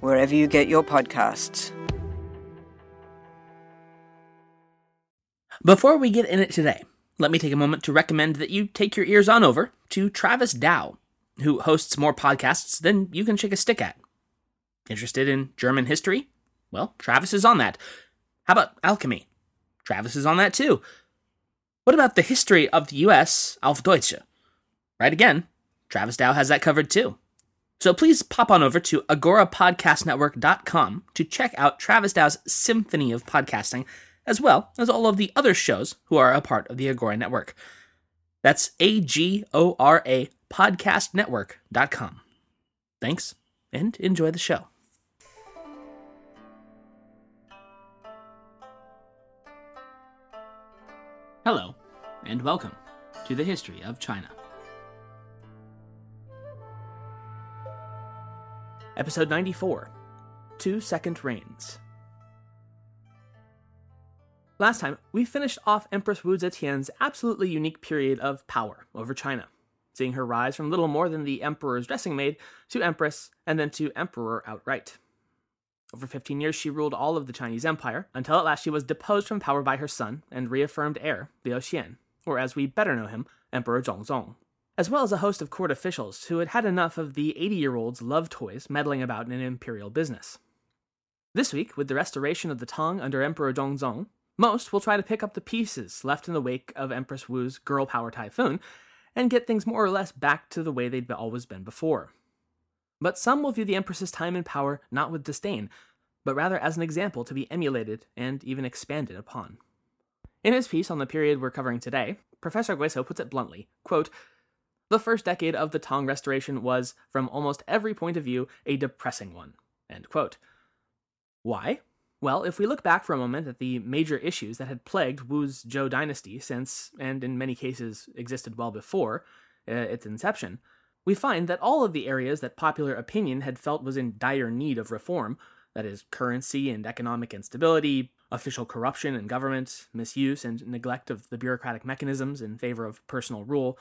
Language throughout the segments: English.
wherever you get your podcasts. Before we get in it today, let me take a moment to recommend that you take your ears on over to Travis Dow, who hosts more podcasts than you can shake a stick at. Interested in German history? Well, Travis is on that. How about alchemy? Travis is on that too. What about the history of the US auf Deutsche? Right again, Travis Dow has that covered too. So please pop on over to agorapodcastnetwork.com to check out Travis Dow's symphony of podcasting, as well as all of the other shows who are a part of the Agora network. That's A G O R A podcastnetwork.com. Thanks, and enjoy the show. Hello, and welcome to the History of China. Episode 94 Two Second Reigns. Last time, we finished off Empress Wu Zetian's absolutely unique period of power over China, seeing her rise from little more than the emperor's dressing maid to empress and then to emperor outright. Over 15 years, she ruled all of the Chinese Empire, until at last she was deposed from power by her son and reaffirmed heir, Li Xian, or as we better know him, Emperor Zhongzong as well as a host of court officials who had had enough of the 80 year old's love toys meddling about in imperial business. This week, with the restoration of the Tang under Emperor Zhongzong, most will try to pick up the pieces left in the wake of Empress Wu's girl power typhoon and get things more or less back to the way they'd always been before. But some will view the Empress's time in power not with disdain, but rather as an example to be emulated and even expanded upon. In his piece on the period we're covering today, Professor Guisso puts it bluntly, quote, the first decade of the Tang Restoration was, from almost every point of view, a depressing one. Why? Well, if we look back for a moment at the major issues that had plagued Wu's Zhou dynasty since, and in many cases existed well before, uh, its inception, we find that all of the areas that popular opinion had felt was in dire need of reform that is, currency and economic instability, official corruption in government, misuse and neglect of the bureaucratic mechanisms in favor of personal rule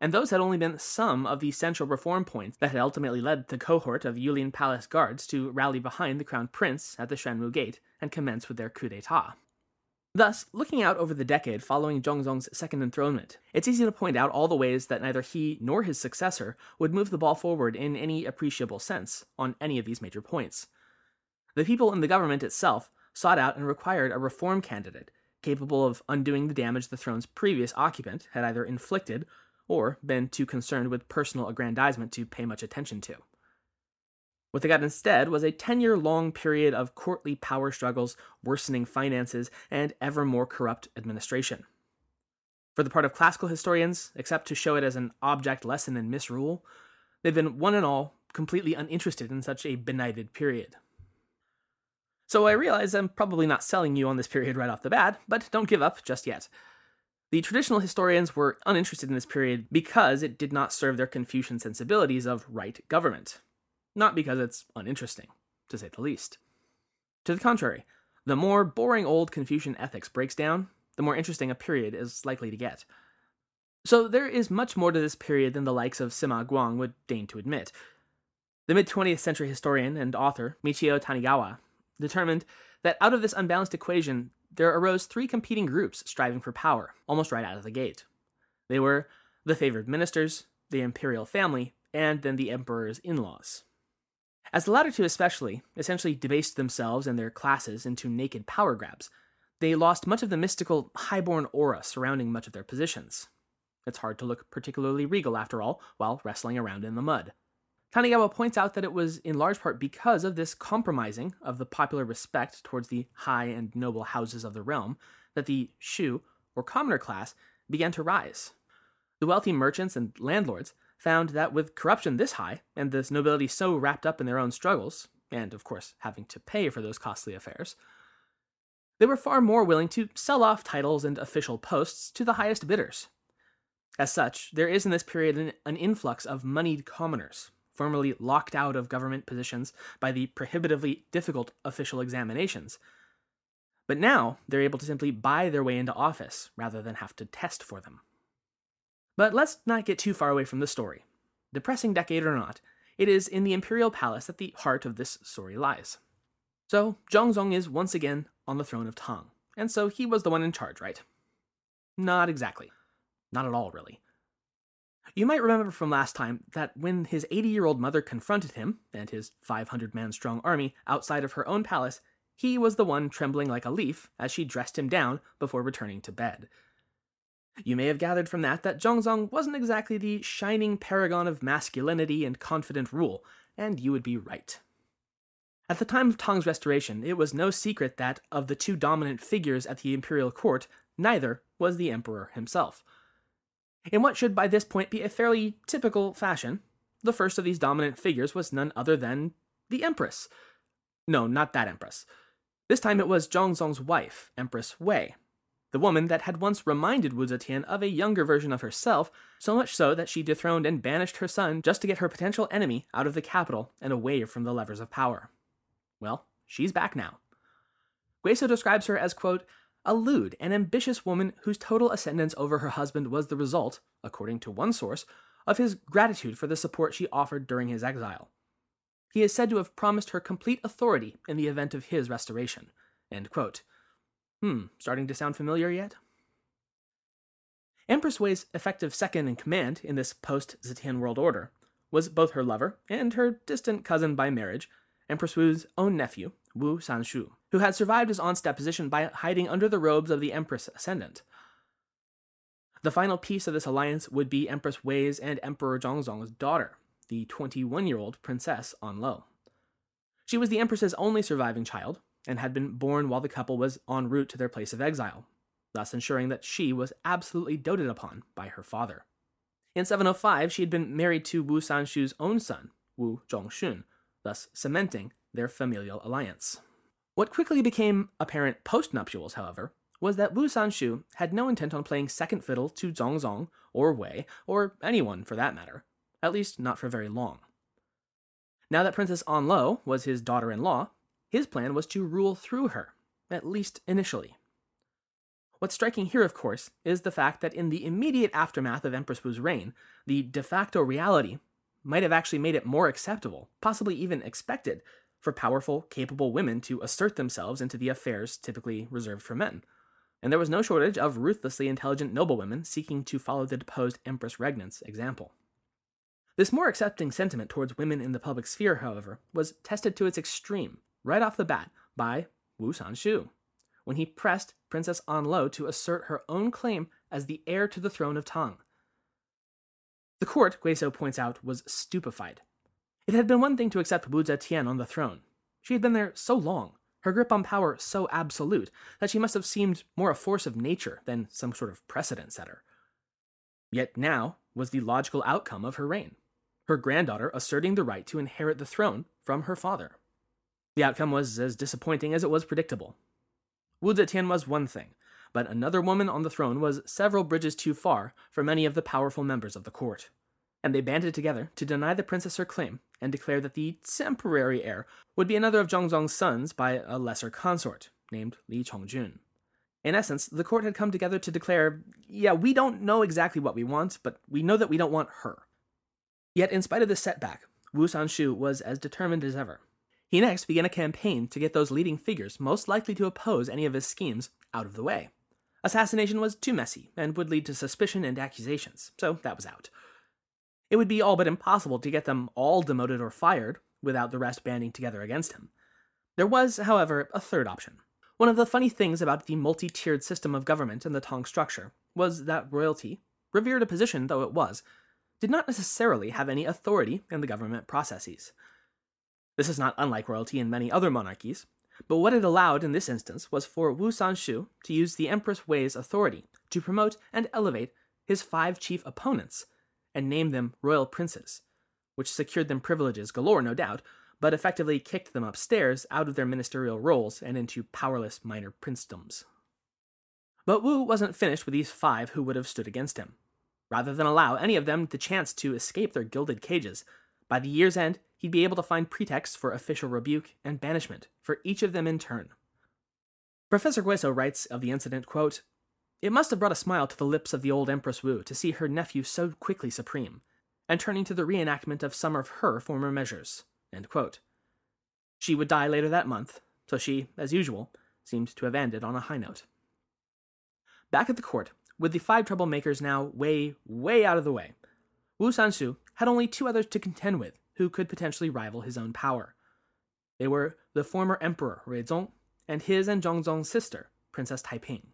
and those had only been some of the central reform points that had ultimately led the cohort of Yulin Palace guards to rally behind the crown prince at the Shenwu Gate and commence with their coup d'etat. Thus, looking out over the decade following Zhongzong's second enthronement, it's easy to point out all the ways that neither he nor his successor would move the ball forward in any appreciable sense on any of these major points. The people in the government itself sought out and required a reform candidate capable of undoing the damage the throne's previous occupant had either inflicted or been too concerned with personal aggrandizement to pay much attention to. What they got instead was a 10 year long period of courtly power struggles, worsening finances, and ever more corrupt administration. For the part of classical historians, except to show it as an object lesson in misrule, they've been one and all completely uninterested in such a benighted period. So I realize I'm probably not selling you on this period right off the bat, but don't give up just yet. The traditional historians were uninterested in this period because it did not serve their Confucian sensibilities of right government, not because it's uninteresting, to say the least. To the contrary, the more boring old Confucian ethics breaks down, the more interesting a period is likely to get. So there is much more to this period than the likes of Sima Guang would deign to admit. The mid 20th century historian and author Michio Tanigawa determined that out of this unbalanced equation, there arose three competing groups striving for power, almost right out of the gate. They were the favored ministers, the imperial family, and then the emperor's in laws. As the latter two, especially, essentially debased themselves and their classes into naked power grabs, they lost much of the mystical, highborn aura surrounding much of their positions. It's hard to look particularly regal, after all, while wrestling around in the mud. Tanigawa points out that it was in large part because of this compromising of the popular respect towards the high and noble houses of the realm that the shu, or commoner class, began to rise. The wealthy merchants and landlords found that with corruption this high, and this nobility so wrapped up in their own struggles, and of course having to pay for those costly affairs, they were far more willing to sell off titles and official posts to the highest bidders. As such, there is in this period an, an influx of moneyed commoners, formerly locked out of government positions by the prohibitively difficult official examinations. But now they're able to simply buy their way into office rather than have to test for them. But let's not get too far away from the story. Depressing decade or not, it is in the imperial palace that the heart of this story lies. So, Zhongzong is once again on the throne of Tang, and so he was the one in charge, right? Not exactly. Not at all, really. You might remember from last time that when his 80 year old mother confronted him and his 500 man strong army outside of her own palace, he was the one trembling like a leaf as she dressed him down before returning to bed. You may have gathered from that that Zhongzong wasn't exactly the shining paragon of masculinity and confident rule, and you would be right. At the time of Tang's restoration, it was no secret that, of the two dominant figures at the imperial court, neither was the emperor himself. In what should by this point be a fairly typical fashion, the first of these dominant figures was none other than the empress. No, not that empress. This time it was Zhongzong's wife, Empress Wei, the woman that had once reminded Wu Zetian of a younger version of herself, so much so that she dethroned and banished her son just to get her potential enemy out of the capital and away from the levers of power. Well, she's back now. Guisso describes her as, quote, a lewd and ambitious woman whose total ascendance over her husband was the result, according to one source, of his gratitude for the support she offered during his exile. He is said to have promised her complete authority in the event of his restoration. Hmm, starting to sound familiar yet? Empress Wei's effective second in command in this post Zetian world order was both her lover and her distant cousin by marriage, Empress Wu's own nephew, Wu Sansi, who had survived his aunt's deposition by hiding under the robes of the Empress Ascendant. The final piece of this alliance would be Empress Wei's and Emperor Zhongzong's daughter, the 21 year old Princess Anlou. She was the Empress's only surviving child, and had been born while the couple was en route to their place of exile, thus ensuring that she was absolutely doted upon by her father. In 705, she had been married to Wu Sansi's own son, Wu Zhongxun, thus cementing their familial alliance. What quickly became apparent post nuptials, however, was that Wu Sansi had no intent on playing second fiddle to Zhongzong or Wei, or anyone for that matter, at least not for very long. Now that Princess Anlou was his daughter in law, his plan was to rule through her, at least initially. What's striking here, of course, is the fact that in the immediate aftermath of Empress Wu's reign, the de facto reality might have actually made it more acceptable, possibly even expected, for powerful, capable women to assert themselves into the affairs typically reserved for men. And there was no shortage of ruthlessly intelligent noblewomen seeking to follow the deposed Empress Regnant's example. This more accepting sentiment towards women in the public sphere, however, was tested to its extreme right off the bat by Wu Sansi when he pressed Princess Anlou to assert her own claim as the heir to the throne of Tang. The court, Guisso points out, was stupefied. It had been one thing to accept Wu Zetian on the throne. She had been there so long, her grip on power so absolute, that she must have seemed more a force of nature than some sort of precedent setter. Yet now was the logical outcome of her reign her granddaughter asserting the right to inherit the throne from her father. The outcome was as disappointing as it was predictable. Wu Zetian was one thing, but another woman on the throne was several bridges too far for many of the powerful members of the court. And they banded together to deny the princess her claim and declared that the temporary heir would be another of Zhongzong's sons by a lesser consort, named Li Chongjun. In essence, the court had come together to declare, yeah, we don't know exactly what we want, but we know that we don't want her. Yet, in spite of this setback, Wu Sansi was as determined as ever. He next began a campaign to get those leading figures most likely to oppose any of his schemes out of the way. Assassination was too messy and would lead to suspicion and accusations, so that was out. It would be all but impossible to get them all demoted or fired without the rest banding together against him. There was, however, a third option. One of the funny things about the multi tiered system of government in the Tang structure was that royalty, revered a position though it was, did not necessarily have any authority in the government processes. This is not unlike royalty in many other monarchies, but what it allowed in this instance was for Wu Sansi to use the Empress Wei's authority to promote and elevate his five chief opponents and named them royal princes, which secured them privileges galore, no doubt, but effectively kicked them upstairs out of their ministerial roles and into powerless minor princedoms. But Wu wasn't finished with these five who would have stood against him. Rather than allow any of them the chance to escape their gilded cages, by the year's end, he'd be able to find pretexts for official rebuke and banishment for each of them in turn. Professor Guisso writes of the incident, quote, It must have brought a smile to the lips of the old Empress Wu to see her nephew so quickly supreme, and turning to the reenactment of some of her former measures. She would die later that month, so she, as usual, seemed to have ended on a high note. Back at the court, with the five troublemakers now way, way out of the way, Wu Sansi had only two others to contend with who could potentially rival his own power. They were the former emperor Ruizong and his and Zhongzong's sister, Princess Taiping.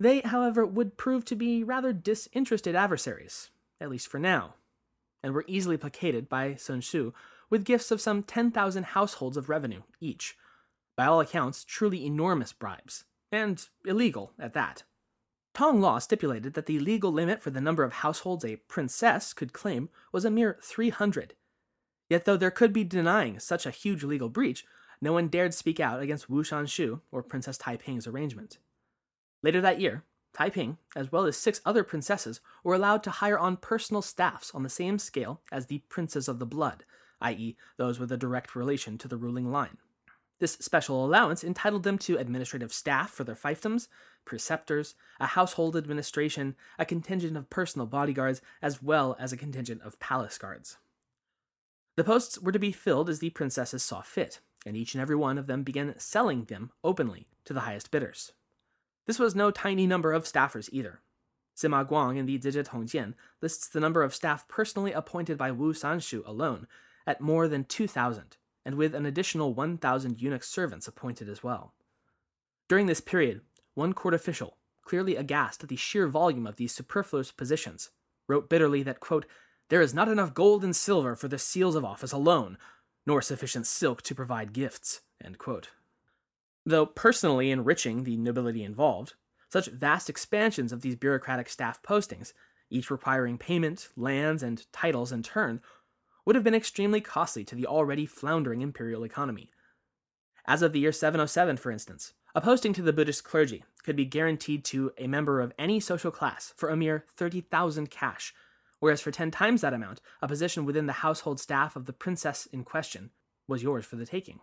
They, however, would prove to be rather disinterested adversaries, at least for now, and were easily placated by Sun Shu with gifts of some 10,000 households of revenue each. By all accounts, truly enormous bribes, and illegal at that. Tang law stipulated that the legal limit for the number of households a princess could claim was a mere 300. Yet, though there could be denying such a huge legal breach, no one dared speak out against Wu Sansi or Princess Taiping's arrangement. Later that year, Taiping, as well as six other princesses, were allowed to hire on personal staffs on the same scale as the princes of the blood, i.e., those with a direct relation to the ruling line. This special allowance entitled them to administrative staff for their fiefdoms, preceptors, a household administration, a contingent of personal bodyguards, as well as a contingent of palace guards. The posts were to be filled as the princesses saw fit, and each and every one of them began selling them openly to the highest bidders. This was no tiny number of staffers either. Sima Guang in the Zizhi Tongjian lists the number of staff personally appointed by Wu Sansi alone at more than 2,000, and with an additional 1,000 eunuch servants appointed as well. During this period, one court official, clearly aghast at the sheer volume of these superfluous positions, wrote bitterly that, quote, There is not enough gold and silver for the seals of office alone, nor sufficient silk to provide gifts. Though personally enriching the nobility involved, such vast expansions of these bureaucratic staff postings, each requiring payment, lands, and titles in turn, would have been extremely costly to the already floundering imperial economy. As of the year 707, for instance, a posting to the Buddhist clergy could be guaranteed to a member of any social class for a mere 30,000 cash, whereas for 10 times that amount, a position within the household staff of the princess in question was yours for the taking.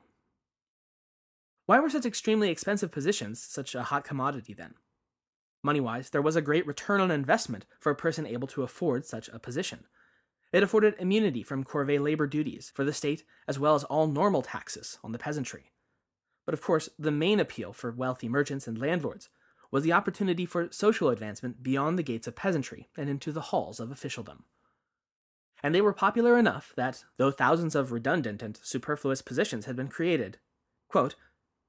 Why were such extremely expensive positions such a hot commodity then? Money wise, there was a great return on investment for a person able to afford such a position. It afforded immunity from corvée labor duties for the state as well as all normal taxes on the peasantry. But of course, the main appeal for wealthy merchants and landlords was the opportunity for social advancement beyond the gates of peasantry and into the halls of officialdom. And they were popular enough that, though thousands of redundant and superfluous positions had been created, quote,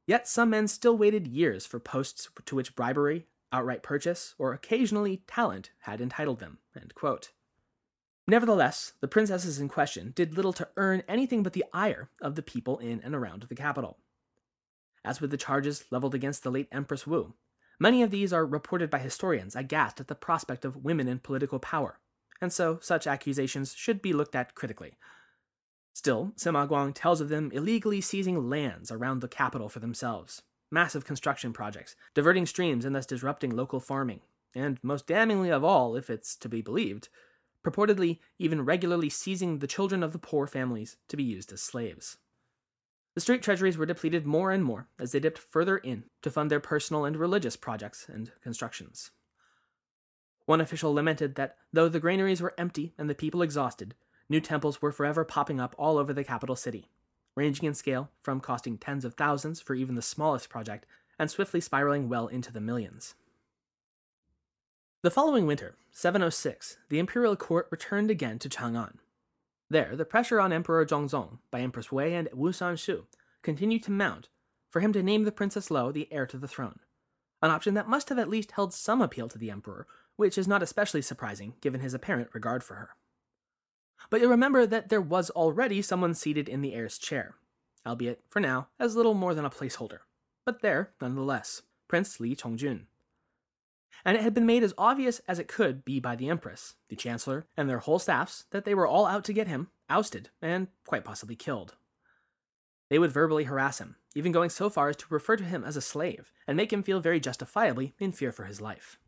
yet some men still waited years for posts to which bribery, outright purchase, or occasionally talent had entitled them. Nevertheless, the princesses in question did little to earn anything but the ire of the people in and around the capital. As with the charges leveled against the late Empress Wu, many of these are reported by historians aghast at the prospect of women in political power, and so such accusations should be looked at critically. Still, Sima Guang tells of them illegally seizing lands around the capital for themselves, massive construction projects, diverting streams and thus disrupting local farming, and most damningly of all, if it's to be believed, purportedly even regularly seizing the children of the poor families to be used as slaves. The state treasuries were depleted more and more as they dipped further in to fund their personal and religious projects and constructions. One official lamented that though the granaries were empty and the people exhausted, new temples were forever popping up all over the capital city, ranging in scale from costing tens of thousands for even the smallest project and swiftly spiraling well into the millions. The following winter, 706, the imperial court returned again to Chang'an. There, the pressure on Emperor Zhongzong by Empress Wei and Wu Sansi continued to mount for him to name the Princess Lo the heir to the throne, an option that must have at least held some appeal to the emperor, which is not especially surprising given his apparent regard for her. But you'll remember that there was already someone seated in the heir's chair, albeit, for now, as little more than a placeholder, but there, nonetheless, Prince Li Chongjun and it had been made as obvious as it could be by the Empress, the Chancellor, and their whole staffs that they were all out to get him ousted and quite possibly killed. They would verbally harass him, even going so far as to refer to him as a slave, and make him feel very justifiably in fear for his life.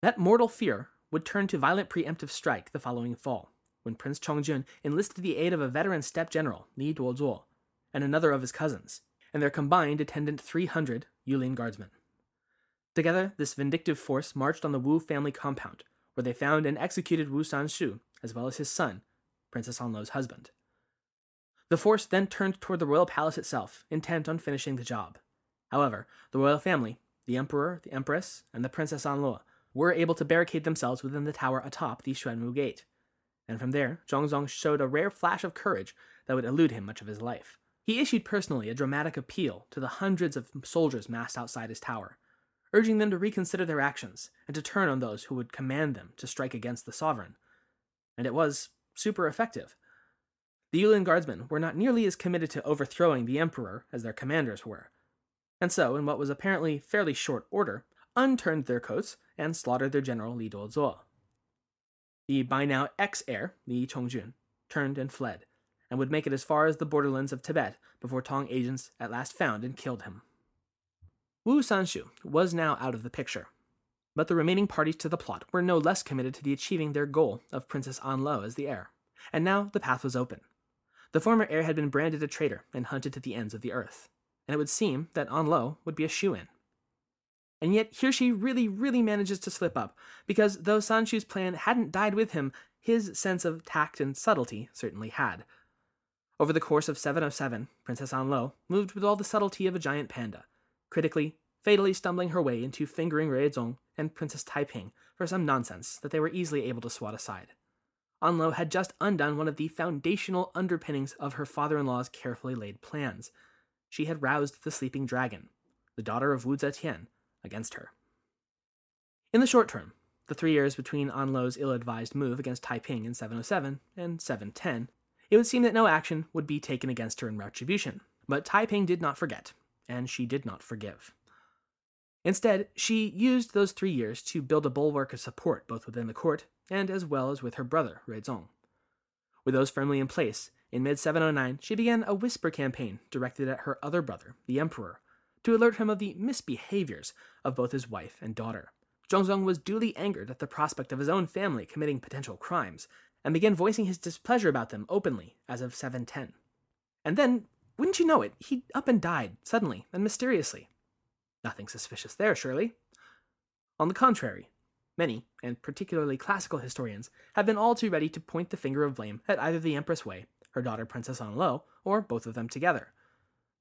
That mortal fear would turn to violent preemptive strike the following fall, when Prince Chongjun enlisted the aid of a veteran steppe general, Li Duozuo, and another of his cousins, and their combined attendant 300 Yulin guardsmen. Together, this vindictive force marched on the Wu family compound, where they found and executed Wu Sansi, as well as his son, Princess Anlou's husband. The force then turned toward the royal palace itself, intent on finishing the job. However, the royal family, the emperor, the empress, and the Princess Anlo, were able to barricade themselves within the tower atop the Xuanwu Gate. And from there, Zhongzong showed a rare flash of courage that would elude him much of his life. He issued personally a dramatic appeal to the hundreds of soldiers massed outside his tower, urging them to reconsider their actions and to turn on those who would command them to strike against the sovereign. And it was super effective. The Yulin guardsmen were not nearly as committed to overthrowing the emperor as their commanders were, and so, in what was apparently fairly short order, unturned their coats and slaughtered their general Li Duozuo. The by now ex heir, Li Chongjun, turned and fled, and would make it as far as the borderlands of Tibet before Tang agents at last found and killed him. Wu Sansi was now out of the picture, but the remaining parties to the plot were no less committed to the achieving their goal of Princess Anlou as the heir, and now the path was open. The former heir had been branded a traitor and hunted to the ends of the earth, and it would seem that Anlou would be a shoe in. And yet here she really, really manages to slip up, because though Sansi's plan hadn't died with him, his sense of tact and subtlety certainly had. Over the course of 707, Princess Anlou moved with all the subtlety of a giant panda, critically, fatally stumbling her way into fingering Ruizong and Princess Taiping for some nonsense that they were easily able to swat aside. Anlou had just undone one of the foundational underpinnings of her father in law's carefully laid plans. She had roused the sleeping dragon, the daughter of Wu Zetian, against her. In the short term, the three years between Anlou's ill advised move against Taiping in 707 and 710, it would seem that no action would be taken against her in retribution. But Taiping did not forget, and she did not forgive. Instead, she used those three years to build a bulwark of support both within the court and as well as with her brother, Ruizong. With those firmly in place, in mid 709, she began a whisper campaign directed at her other brother, the Emperor, to alert him of the misbehaviors of both his wife and daughter. Zhongzong was duly angered at the prospect of his own family committing potential crimes, and began voicing his displeasure about them openly as of 710. And then, wouldn't you know it, he up and died, suddenly and mysteriously. Nothing suspicious there, surely. On the contrary, many, and particularly classical historians, have been all too ready to point the finger of blame at either the Empress Wei, her daughter Princess Anlou, or both of them together.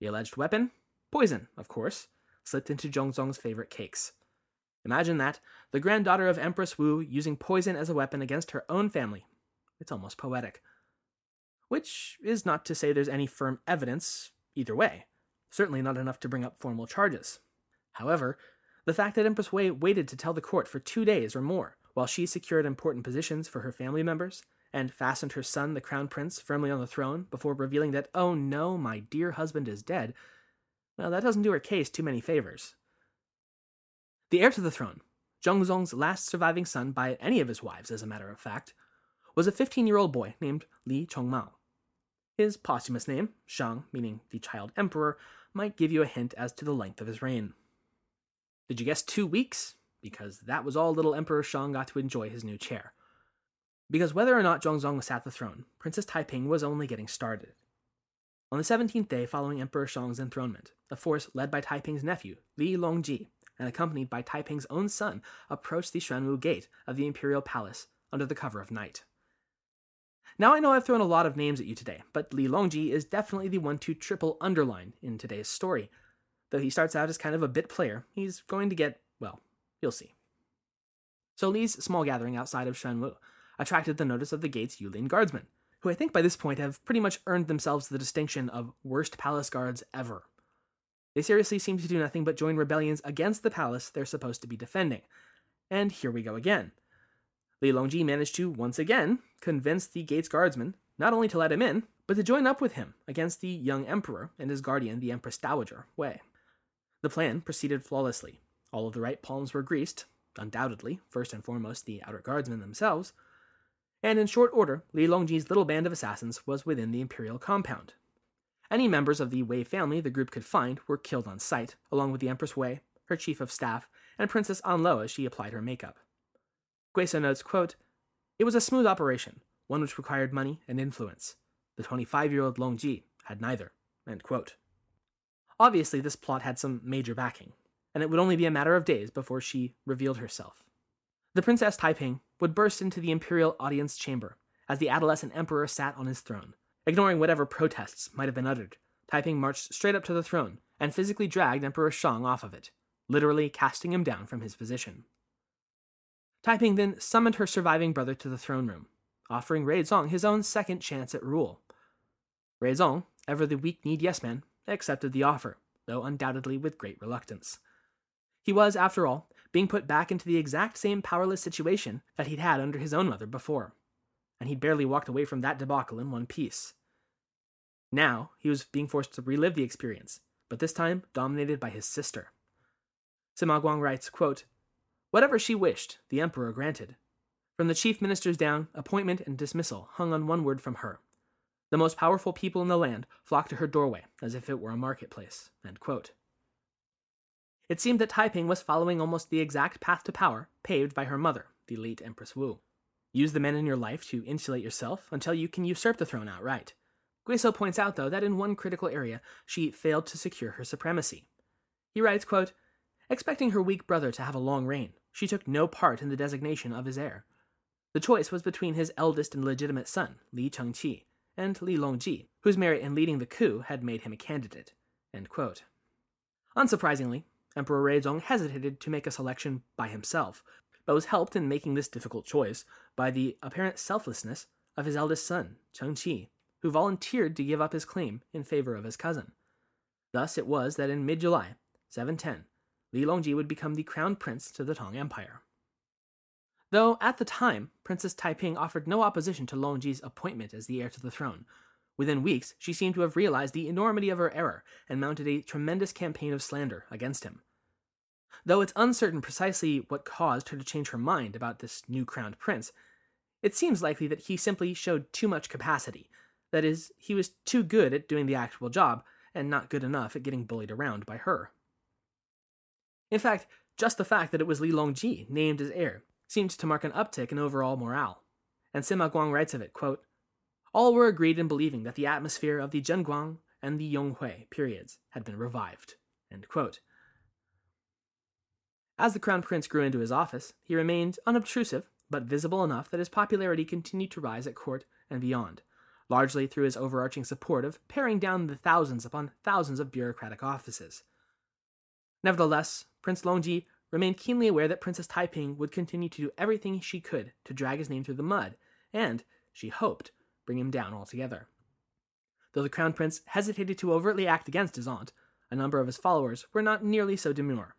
The alleged weapon? Poison, of course, slipped into Zhongzong's favorite cakes. Imagine that, the granddaughter of Empress Wu using poison as a weapon against her own family. It's almost poetic. Which is not to say there's any firm evidence either way, certainly not enough to bring up formal charges. However, the fact that Empress Wei waited to tell the court for two days or more, while she secured important positions for her family members, and fastened her son, the crown prince, firmly on the throne before revealing that, oh no, my dear husband is dead, well, that doesn't do her case too many favors. The heir to the throne, Zhongzong's last surviving son by any of his wives, as a matter of fact, was a 15 year old boy named Li Chongmao. His posthumous name, Shang, meaning the child emperor, might give you a hint as to the length of his reign. Did you guess two weeks? Because that was all little Emperor Shang got to enjoy his new chair. Because whether or not Zhongzong sat at the throne, Princess Taiping was only getting started. On the 17th day following Emperor Shang's enthronement, a force led by Taiping's nephew, Li Longji, and accompanied by Taiping's own son, approached the Xuanwu gate of the imperial palace under the cover of night. Now I know I've thrown a lot of names at you today, but Li Longji is definitely the one to triple underline in today's story, Though he starts out as kind of a bit player, he's going to get, well, you'll see. So Li's small gathering outside of Xuanwu attracted the notice of the gate's Yulin guardsmen, who I think by this point have pretty much earned themselves the distinction of worst palace guards ever. They seriously seem to do nothing but join rebellions against the palace they're supposed to be defending. And here we go again. Li Longji managed to, once again, convince the gate's guardsmen not only to let him in, but to join up with him against the young emperor and his guardian, the Empress Dowager, Wei. The plan proceeded flawlessly. All of the right palms were greased, undoubtedly, first and foremost the outer guardsmen themselves, And in short order, Li Longji's little band of assassins was within the imperial compound. Any members of the Wei family the group could find were killed on sight, along with the Empress Wei, her chief of staff, and Princess Anlou as she applied her makeup. Guisso notes, quote, It was a smooth operation, one which required money and influence. The 25 year old Longji had neither. end quote. Obviously, this plot had some major backing, and it would only be a matter of days before she revealed herself. The Princess Taiping would burst into the imperial audience chamber as the adolescent emperor sat on his throne. Ignoring whatever protests might have been uttered, Taiping marched straight up to the throne and physically dragged Emperor Shang off of it, literally casting him down from his position. Taiping then summoned her surviving brother to the throne room, offering Ruizong his own second chance at rule. Ruizong, ever the weak kneed yes man, accepted the offer, though undoubtedly with great reluctance. He was, after all, being put back into the exact same powerless situation that he'd had under his own mother before, and he'd barely walked away from that debacle in one piece. Now he was being forced to relive the experience, but this time dominated by his sister. Sima Guang writes, quote, Whatever she wished, the emperor granted. From the chief ministers down, appointment and dismissal hung on one word from her. The most powerful people in the land flocked to her doorway as if it were a marketplace. It seemed that Taiping was following almost the exact path to power paved by her mother, the late Empress Wu. Use the men in your life to insulate yourself until you can usurp the throne outright. Guisso points out, though, that in one critical area she failed to secure her supremacy. He writes, quote, Expecting her weak brother to have a long reign, she took no part in the designation of his heir. The choice was between his eldest and legitimate son, Li Chengqi, and Li Longji, whose merit in leading the coup had made him a candidate. Unsurprisingly, Emperor Ruizong hesitated to make a selection by himself, but was helped in making this difficult choice by the apparent selflessness of his eldest son, Chengqi, who volunteered to give up his claim in favor of his cousin. Thus it was that in mid July, 710, Li Longji would become the crown prince to the Tang Empire. Though at the time, Princess Taiping offered no opposition to Longji's appointment as the heir to the throne. Within weeks, she seemed to have realized the enormity of her error and mounted a tremendous campaign of slander against him. Though it's uncertain precisely what caused her to change her mind about this new crowned prince, it seems likely that he simply showed too much capacity. That is, he was too good at doing the actual job, and not good enough at getting bullied around by her. In fact, just the fact that it was Li Longji named as heir seemed to mark an uptick in overall morale. And Sima Guang writes of it, quote, All were agreed in believing that the atmosphere of the Zhenguan and the Yonghui periods had been revived. As the crown prince grew into his office, he remained unobtrusive, but visible enough that his popularity continued to rise at court and beyond, largely through his overarching support of paring down the thousands upon thousands of bureaucratic offices. Nevertheless, Prince Longji remained keenly aware that Princess Taiping would continue to do everything she could to drag his name through the mud, and, she hoped, bring him down altogether. Though the Crown Prince hesitated to overtly act against his aunt, a number of his followers were not nearly so demure.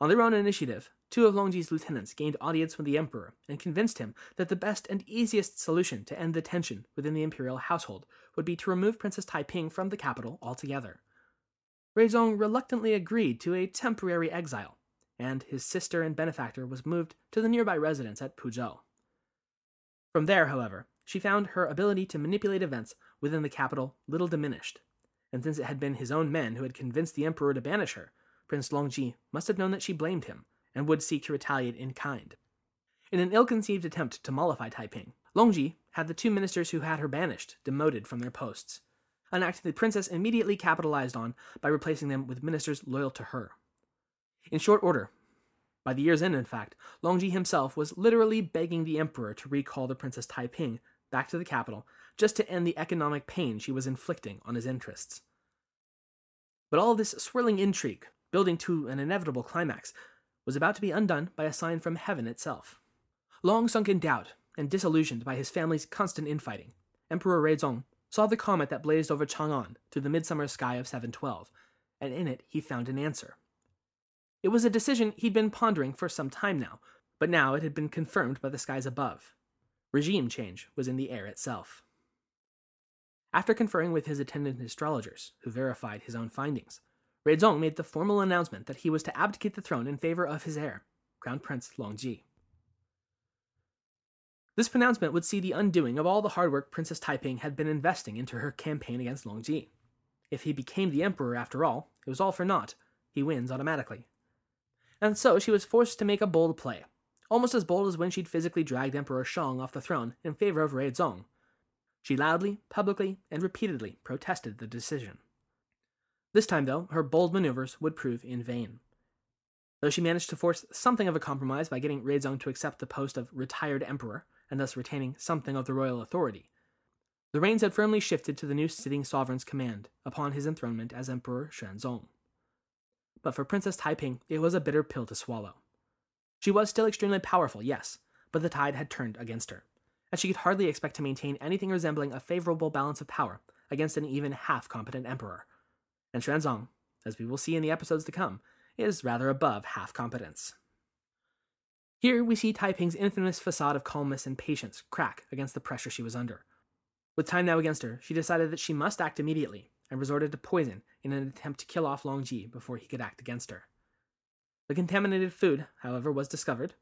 On their own initiative, two of Longji's lieutenants gained audience with the emperor and convinced him that the best and easiest solution to end the tension within the imperial household would be to remove Princess Taiping from the capital altogether. Ruizong reluctantly agreed to a temporary exile, and his sister and benefactor was moved to the nearby residence at Puzhou. From there, however, she found her ability to manipulate events within the capital little diminished, and since it had been his own men who had convinced the emperor to banish her, Prince Longji must have known that she blamed him and would seek to retaliate in kind. In an ill conceived attempt to mollify Taiping, Longji had the two ministers who had her banished demoted from their posts, an act the princess immediately capitalized on by replacing them with ministers loyal to her. In short order, by the year's end, in fact, Longji himself was literally begging the emperor to recall the Princess Taiping back to the capital just to end the economic pain she was inflicting on his interests. But all this swirling intrigue building to an inevitable climax, was about to be undone by a sign from heaven itself. Long sunk in doubt and disillusioned by his family's constant infighting, Emperor Ruizong saw the comet that blazed over Chang'an through the midsummer sky of 712, and in it he found an answer. It was a decision he'd been pondering for some time now, but now it had been confirmed by the skies above. Regime change was in the air itself. After conferring with his attendant astrologers, who verified his own findings, Ruizong made the formal announcement that he was to abdicate the throne in favor of his heir, Crown Prince Longji. This pronouncement would see the undoing of all the hard work Princess Taiping had been investing into her campaign against Longji. If he became the emperor after all, it was all for naught. He wins automatically. And so she was forced to make a bold play, almost as bold as when she'd physically dragged Emperor Shang off the throne in favor of Ruizong. She loudly, publicly, and repeatedly protested the decision. This time, though, her bold maneuvers would prove in vain. Though she managed to force something of a compromise by getting Ruizong to accept the post of retired emperor, and thus retaining something of the royal authority. The reins had firmly shifted to the new sitting sovereign's command upon his enthronement as Emperor Xuanzong. But for Princess Taiping, it was a bitter pill to swallow. She was still extremely powerful, yes, but the tide had turned against her, and she could hardly expect to maintain anything resembling a favorable balance of power against an even half competent emperor. And Xuanzong, as we will see in the episodes to come, is rather above half competence. Here we see Taiping's infamous facade of calmness and patience crack against the pressure she was under. With time now against her, she decided that she must act immediately and resorted to poison in an attempt to kill off Long Ji before he could act against her. The contaminated food, however, was discovered,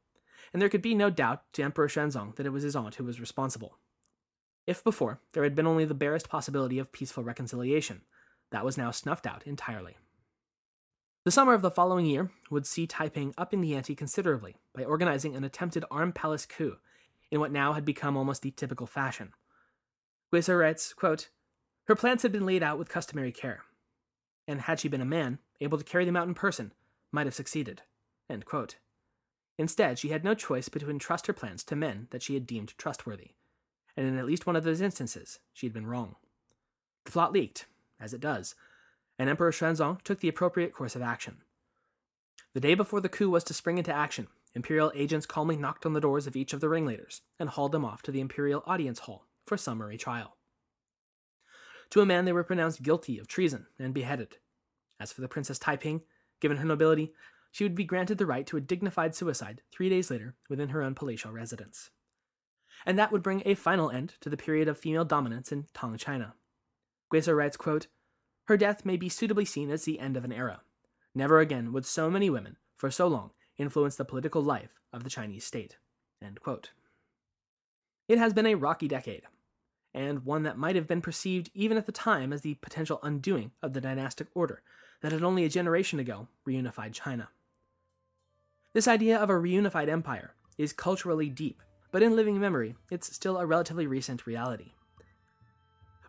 and there could be no doubt to Emperor Xuanzong that it was his aunt who was responsible. If before there had been only the barest possibility of peaceful reconciliation, that was now snuffed out entirely. The summer of the following year would see Taiping up in the ante considerably by organizing an attempted armed palace coup in what now had become almost the typical fashion. Guisso writes, quote, Her plans had been laid out with customary care, and had she been a man, able to carry them out in person, might have succeeded. Instead, she had no choice but to entrust her plans to men that she had deemed trustworthy, and in at least one of those instances, she had been wrong. The plot leaked, as it does, and Emperor Xuanzong took the appropriate course of action. The day before the coup was to spring into action, imperial agents calmly knocked on the doors of each of the ringleaders and hauled them off to the imperial audience hall for summary trial. To a man, they were pronounced guilty of treason and beheaded. As for the Princess Taiping, given her nobility, she would be granted the right to a dignified suicide three days later within her own palatial residence. And that would bring a final end to the period of female dominance in Tang China. Guisso writes, quote, her death may be suitably seen as the end of an era. Never again would so many women, for so long, influence the political life of the Chinese state. It has been a rocky decade, and one that might have been perceived even at the time as the potential undoing of the dynastic order that had only a generation ago reunified China. This idea of a reunified empire is culturally deep, but in living memory, it's still a relatively recent reality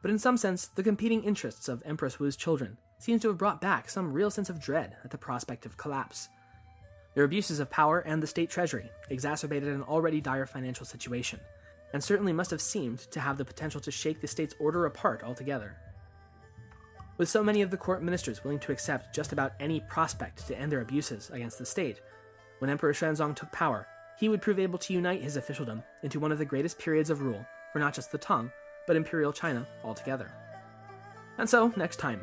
but in some sense, the competing interests of Empress Wu's children seems to have brought back some real sense of dread at the prospect of collapse. Their abuses of power and the state treasury exacerbated an already dire financial situation, and certainly must have seemed to have the potential to shake the state's order apart altogether. With so many of the court ministers willing to accept just about any prospect to end their abuses against the state, when Emperor Xuanzong took power, he would prove able to unite his officialdom into one of the greatest periods of rule for not just the Tang, but Imperial China altogether. And so, next time,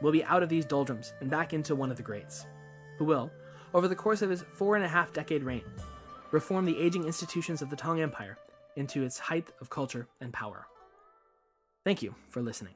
we'll be out of these doldrums and back into one of the greats, who will, over the course of his four and a half decade reign, reform the aging institutions of the Tang Empire into its height of culture and power. Thank you for listening.